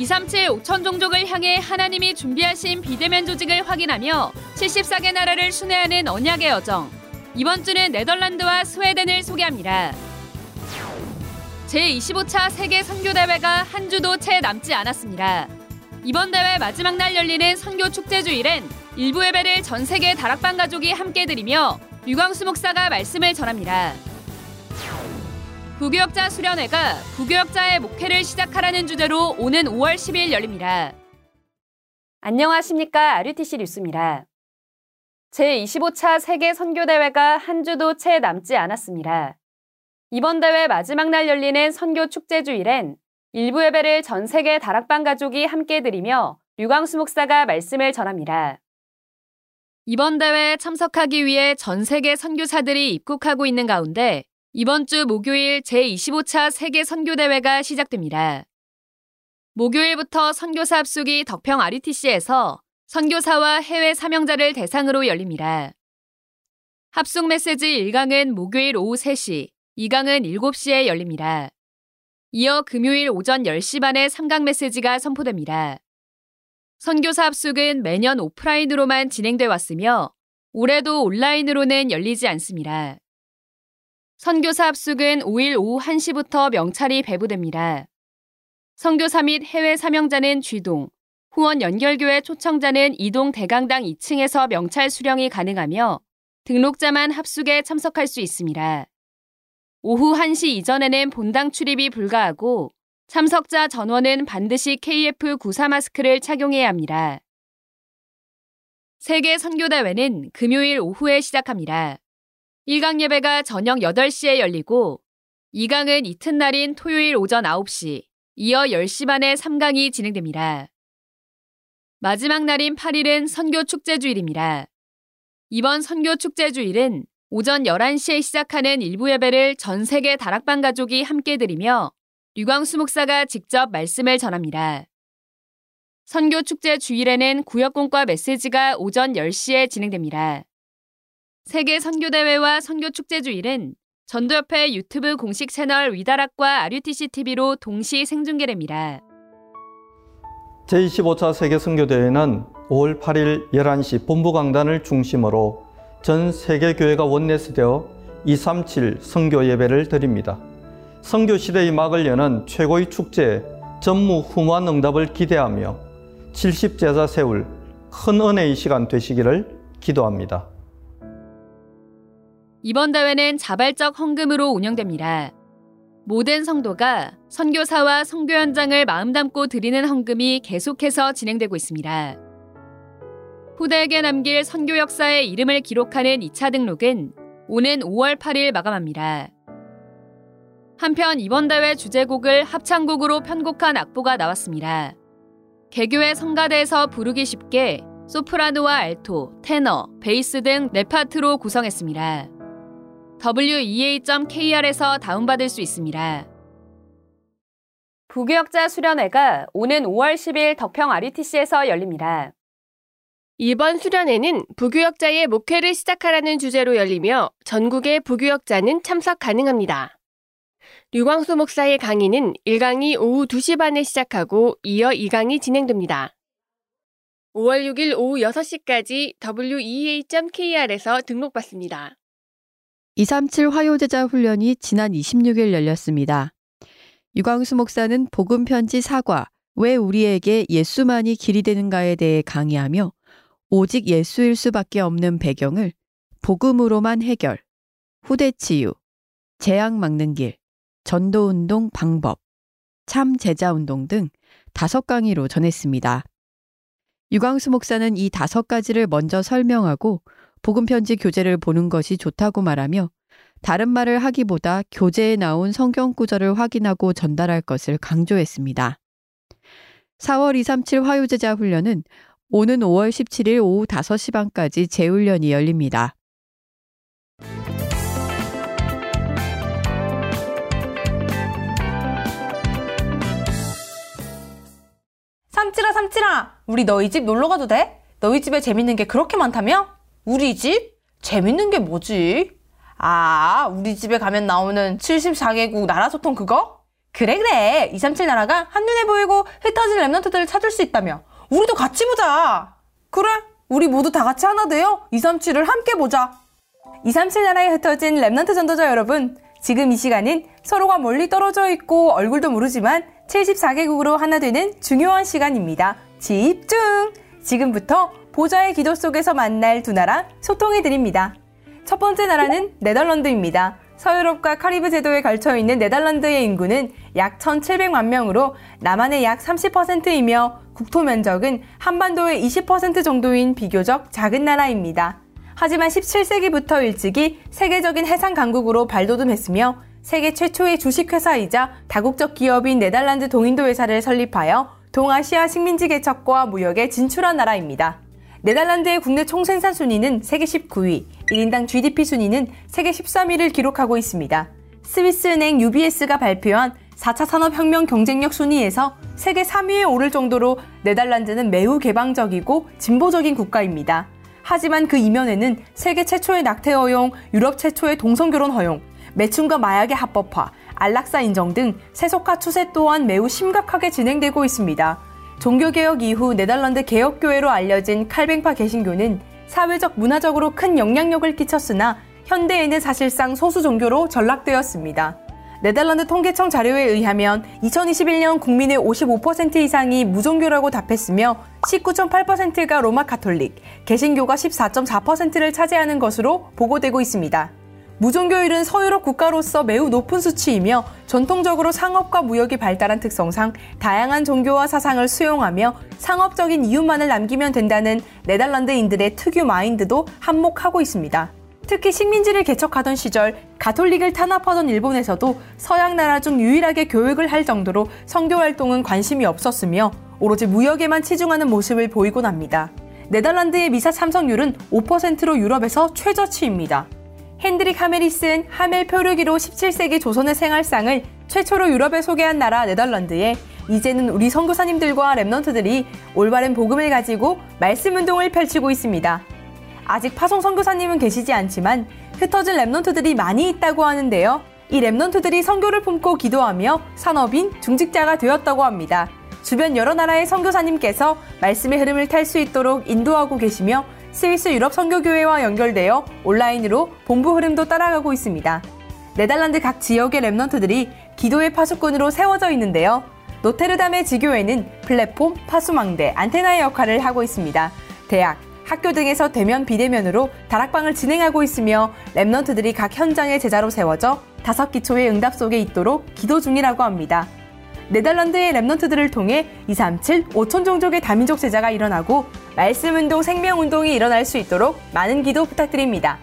237 5천 종족을 향해 하나님이 준비하신 비대면 조직을 확인하며 74개 나라를 순회하는 언약의 여정. 이번 주는 네덜란드와 스웨덴을 소개합니다. 제25차 세계 선교 대회가 한 주도 채 남지 않았습니다. 이번 대회 마지막 날 열리는 선교 축제 주일엔 일부 예배를 전 세계 다락방 가족이 함께 드리며 류광수 목사가 말씀을 전합니다. 부교역자 수련회가 부교역자의 목회를 시작하라는 주제로 오는 5월 10일 열립니다. 안녕하십니까. RUTC 뉴스입니다. 제25차 세계 선교대회가 한 주도 채 남지 않았습니다. 이번 대회 마지막 날 열리는 선교 축제 주일엔 일부 예배를 전 세계 다락방 가족이 함께 드리며 류광수 목사가 말씀을 전합니다. 이번 대회에 참석하기 위해 전 세계 선교사들이 입국하고 있는 가운데 이번 주 목요일 제25차 세계 선교대회가 시작됩니다. 목요일부터 선교사 합숙이 덕평 RUTC에서 선교사와 해외 사명자를 대상으로 열립니다. 합숙 메시지 1강은 목요일 오후 3시, 2강은 7시에 열립니다. 이어 금요일 오전 10시 반에 3강 메시지가 선포됩니다. 선교사 합숙은 매년 오프라인으로만 진행돼 왔으며 올해도 온라인으로는 열리지 않습니다. 선교사 합숙은 5일 오후 1시부터 명찰이 배부됩니다. 선교사 및 해외 사명자는 쥐동, 후원 연결교회 초청자는 이동 대강당 2층에서 명찰 수령이 가능하며 등록자만 합숙에 참석할 수 있습니다. 오후 1시 이전에는 본당 출입이 불가하고 참석자 전원은 반드시 KF94 마스크를 착용해야 합니다. 세계 선교대회는 금요일 오후에 시작합니다. 1강 예배가 저녁 8시에 열리고 2강은 이튿날인 토요일 오전 9시, 이어 10시 반에 3강이 진행됩니다. 마지막 날인 8일은 선교 축제 주일입니다. 이번 선교 축제 주일은 오전 11시에 시작하는 일부 예배를 전 세계 다락방 가족이 함께 드리며 류광수 목사가 직접 말씀을 전합니다. 선교 축제 주일에는 구역공과 메시지가 오전 10시에 진행됩니다. 세계 선교대회와 선교 축제 주일은 전도협회 유튜브 공식 채널 위다락과 RUTC TV로 동시 생중계됩니다. 제25차 세계 선교대회는 5월 8일 11시 본부 강단을 중심으로 전 세계 교회가 원내스되어 237 선교 예배를 드립니다. 선교 시대의 막을 여는 최고의 축제 전무후무한 응답을 기대하며 70제자 세울 큰 은혜의 시간 되시기를 기도합니다. 이번 대회는 자발적 헌금으로 운영됩니다. 모든 성도가 선교사와 선교 현장을 마음 담고 드리는 헌금이 계속해서 진행되고 있습니다. 후대에게 남길 선교 역사의 이름을 기록하는 2차 등록은 오는 5월 8일 마감합니다. 한편 이번 대회 주제곡을 합창곡으로 편곡한 악보가 나왔습니다. 개교의 성가대에서 부르기 쉽게 소프라노와 알토, 테너, 베이스 등 네파트로 구성했습니다. wea.kr에서 다운받을 수 있습니다. 부교역자 수련회가 오는 5월 10일 덕평 RUTC에서 열립니다. 이번 수련회는 부교역자의 목회를 시작하라는 주제로 열리며 전국의 부교역자는 참석 가능합니다. 류광수 목사의 강의는 1강이 오후 2시 반에 시작하고 이어 2강이 진행됩니다. 5월 6일 오후 6시까지 wea.kr에서 등록받습니다. 237 화요제자 훈련이 지난 26일 열렸습니다. 유광수 목사는 복음 편지 사과, 왜 우리에게 예수만이 길이 되는가에 대해 강의하며 오직 예수일 수밖에 없는 배경을 복음으로만 해결, 후대 치유, 재앙 막는 길, 전도 운동 방법, 참 제자 운동 등 다섯 강의로 전했습니다. 유광수 목사는 이 다섯 가지를 먼저 설명하고 복음편지 교재를 보는 것이 좋다고 말하며 다른 말을 하기보다 교재에 나온 성경 구절을 확인하고 전달할 것을 강조했습니다. 4월 237 화요제자 훈련은 오는 5월 17일 오후 5시 반까지 재훈련이 열립니다. 삼칠아 삼칠아 우리 너희 집 놀러 가도 돼? 너희 집에 재밌는 게 그렇게 많다며? 우리 집? 재밌는 게 뭐지? 아, 우리 집에 가면 나오는 74개국 나라 소통 그거? 그래 그래. 237 나라가 한눈에 보이고 흩어진 랩넌트들을 찾을 수 있다며. 우리도 같이 보자. 그래 우리 모두 다 같이 하나 되어 237을 함께 보자. 237 나라에 흩어진 Remnant 전도자 여러분 지금 이 시간은 서로가 멀리 떨어져 있고 얼굴도 모르지만 74개국으로 하나 되는 중요한 시간입니다. 집중 지금부터 보좌의 기도 속에서 만날 두 나라 소통해 드립니다 첫 번째 나라는 네덜란드입니다 서유럽과 카리브 제도에 걸쳐 있는 네덜란드의 인구는 약 1,700만 명으로 남한의 약 30%이며 국토 면적은 한반도의 20% 정도인 비교적 작은 나라입니다. 하지만 17세기부터 일찍이 세계적인 해상 강국으로 발돋움했으며 세계 최초의 주식회사이자 다국적 기업인 네덜란드 동인도 회사를 설립하여 동아시아 식민지 개척과 무역에 진출한 나라입니다. 네덜란드의 국내 총생산 순위는 세계 19위, 1인당 GDP 순위는 세계 13위를 기록하고 있습니다. 스위스은행 UBS가 발표한 4차 산업혁명 경쟁력 순위에서 세계 3위에 오를 정도로 네덜란드는 매우 개방적이고 진보적인 국가입니다. 하지만 그 이면에는 세계 최초의 낙태 허용, 유럽 최초의 동성결혼 허용, 매춘과 마약의 합법화, 안락사 인정 등 세속화 추세 또한 매우 심각하게 진행되고 있습니다. 종교개혁 이후 네덜란드 개혁교회로 알려진 칼뱅파 개신교는 사회적 문화적으로 큰 영향력을 끼쳤으나 현대에는 사실상 소수 종교로 전락되었습니다. 네덜란드 통계청 자료에 의하면 2021년 국민의 55% 이상이 무종교라고 답했으며 19.8%가 로마 카톨릭, 개신교가 14.4%를 차지하는 것으로 보고되고 있습니다. 무종교율은 서유럽 국가로서 매우 높은 수치이며 전통적으로 상업과 무역이 발달한 특성상 다양한 종교와 사상을 수용하며 상업적인 이유만을 남기면 된다는 네덜란드인들의 특유 마인드도 한몫하고 있습니다. 특히 식민지를 개척하던 시절 가톨릭을 탄압하던 일본에서도 서양 나라 중 유일하게 교역을 할 정도로 선교 활동은 관심이 없었으며 오로지 무역에만 치중하는 모습을 보이곤 합니다. 네덜란드의 미사 참석률은 5%로 유럽에서 최저치입니다. 헨드릭 하멜이 쓴 하멜 표류기로 17세기 조선의 생활상을 최초로 유럽에 소개한 나라 네덜란드에 이제는 우리 선교사님들과 remnant들이 올바른 복음을 가지고 말씀 운동을 펼치고 있습니다. 아직 파송 선교사님은 계시지 않지만 흩어진 remnant들이 많이 있다고 하는데요. 이 remnant들이 선교를 품고 기도하며 산업인 중직자가 되었다고 합니다. 주변 여러 나라의 선교사님께서 말씀의 흐름을 탈 수 있도록 인도하고 계시며 스위스 유럽 선교교회와 연결되어 온라인으로 본부 흐름도 따라가고 있습니다. 네덜란드 각 지역의 remnant들이 기도의 파수꾼으로 세워져 있는데요. 로테르담의 지교회는 플랫폼, 파수망대, 안테나의 역할을 하고 있습니다. 대학, 학교 등에서 대면 비대면으로 다락방을 진행하고 있으며 랩넌트들이 각 현장에 제자로 세워져 다섯 기초의 응답 속에 있도록 기도 중이라고 합니다. 네덜란드의 랩넌트들을 통해 237 5천 종족의 다민족 제자가 일어나고 말씀운동, 생명운동이 일어날 수 있도록 많은 기도 부탁드립니다.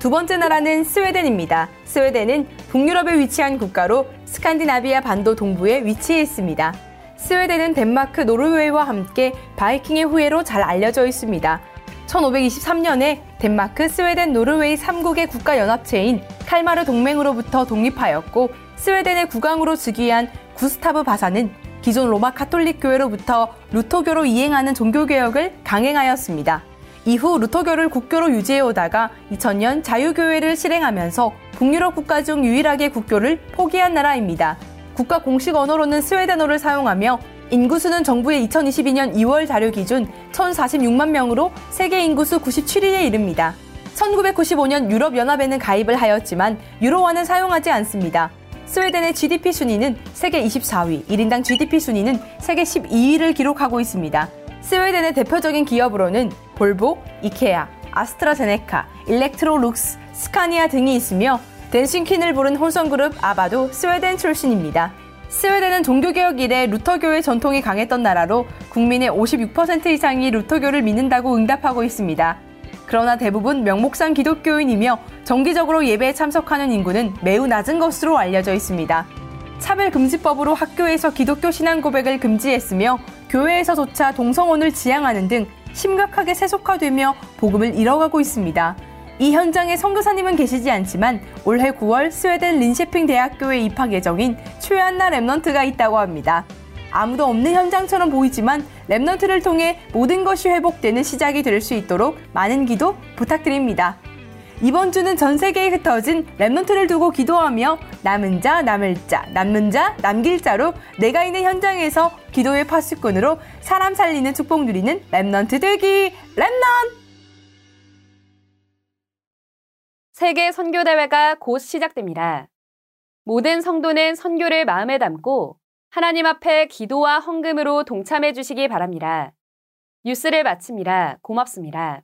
두 번째 나라는 스웨덴입니다. 스웨덴은 북유럽에 위치한 국가로 스칸디나비아 반도 동부에 위치해 있습니다. 스웨덴은 덴마크, 노르웨이와 함께 바이킹의 후예로 잘 알려져 있습니다. 1523년에 덴마크, 스웨덴, 노르웨이 3국의 국가연합체인 칼마르 동맹으로부터 독립하였고 스웨덴의 국왕으로 즉위한 구스타브 바사는 기존 로마 가톨릭 교회로부터 루터교로 이행하는 종교개혁을 강행하였습니다. 이후 루터교를 국교로 유지해 오다가 2000년 자유교회를 실행하면서 북유럽 국가 중 유일하게 국교를 포기한 나라입니다. 국가 공식 언어로는 스웨덴어를 사용하며 인구수는 정부의 2022년 2월 자료 기준 1,046만 명으로 세계 인구수 97위에 이릅니다. 1995년 유럽연합에는 가입을 하였지만 유로화는 사용하지 않습니다. 스웨덴의 GDP 순위는 세계 24위, 1인당 GDP 순위는 세계 12위를 기록하고 있습니다. 스웨덴의 대표적인 기업으로는 볼보, 이케아, 아스트라제네카, 일렉트로룩스, 스카니아 등이 있으며 댄싱퀸을 부른 혼성그룹 아바도 스웨덴 출신입니다. 스웨덴은 종교개혁 이래 루터교의 전통이 강했던 나라로 국민의 56% 이상이 루터교를 믿는다고 응답하고 있습니다. 그러나 대부분 명목상 기독교인이며 정기적으로 예배에 참석하는 인구는 매우 낮은 것으로 알려져 있습니다. 차별금지법으로 학교에서 기독교 신앙 고백을 금지했으며 교회에서조차 동성혼을 지향하는 등 심각하게 세속화되며 복음을 잃어가고 있습니다. 이 현장에 선교사님은 계시지 않지만 올해 9월 스웨덴 린셰핑 대학교에 입학 예정인 최한나 remnant가 있다고 합니다. 아무도 없는 현장처럼 보이지만 remnant를 통해 모든 것이 회복되는 시작이 될 수 있도록 많은 기도 부탁드립니다. 이번 주는 전 세계에 흩어진 remnant를 두고 기도하며 남은 자, 남을 자, 남는 자, 남길 자로 내가 있는 현장에서 기도의 파수꾼으로 사람 살리는 축복 누리는 remnant 되기 remnant! 세계 선교 대회가 곧 시작됩니다. 모든 성도는 선교를 마음에 담고 하나님 앞에 기도와 헌금으로 동참해 주시기 바랍니다. 뉴스를 마칩니다. 고맙습니다.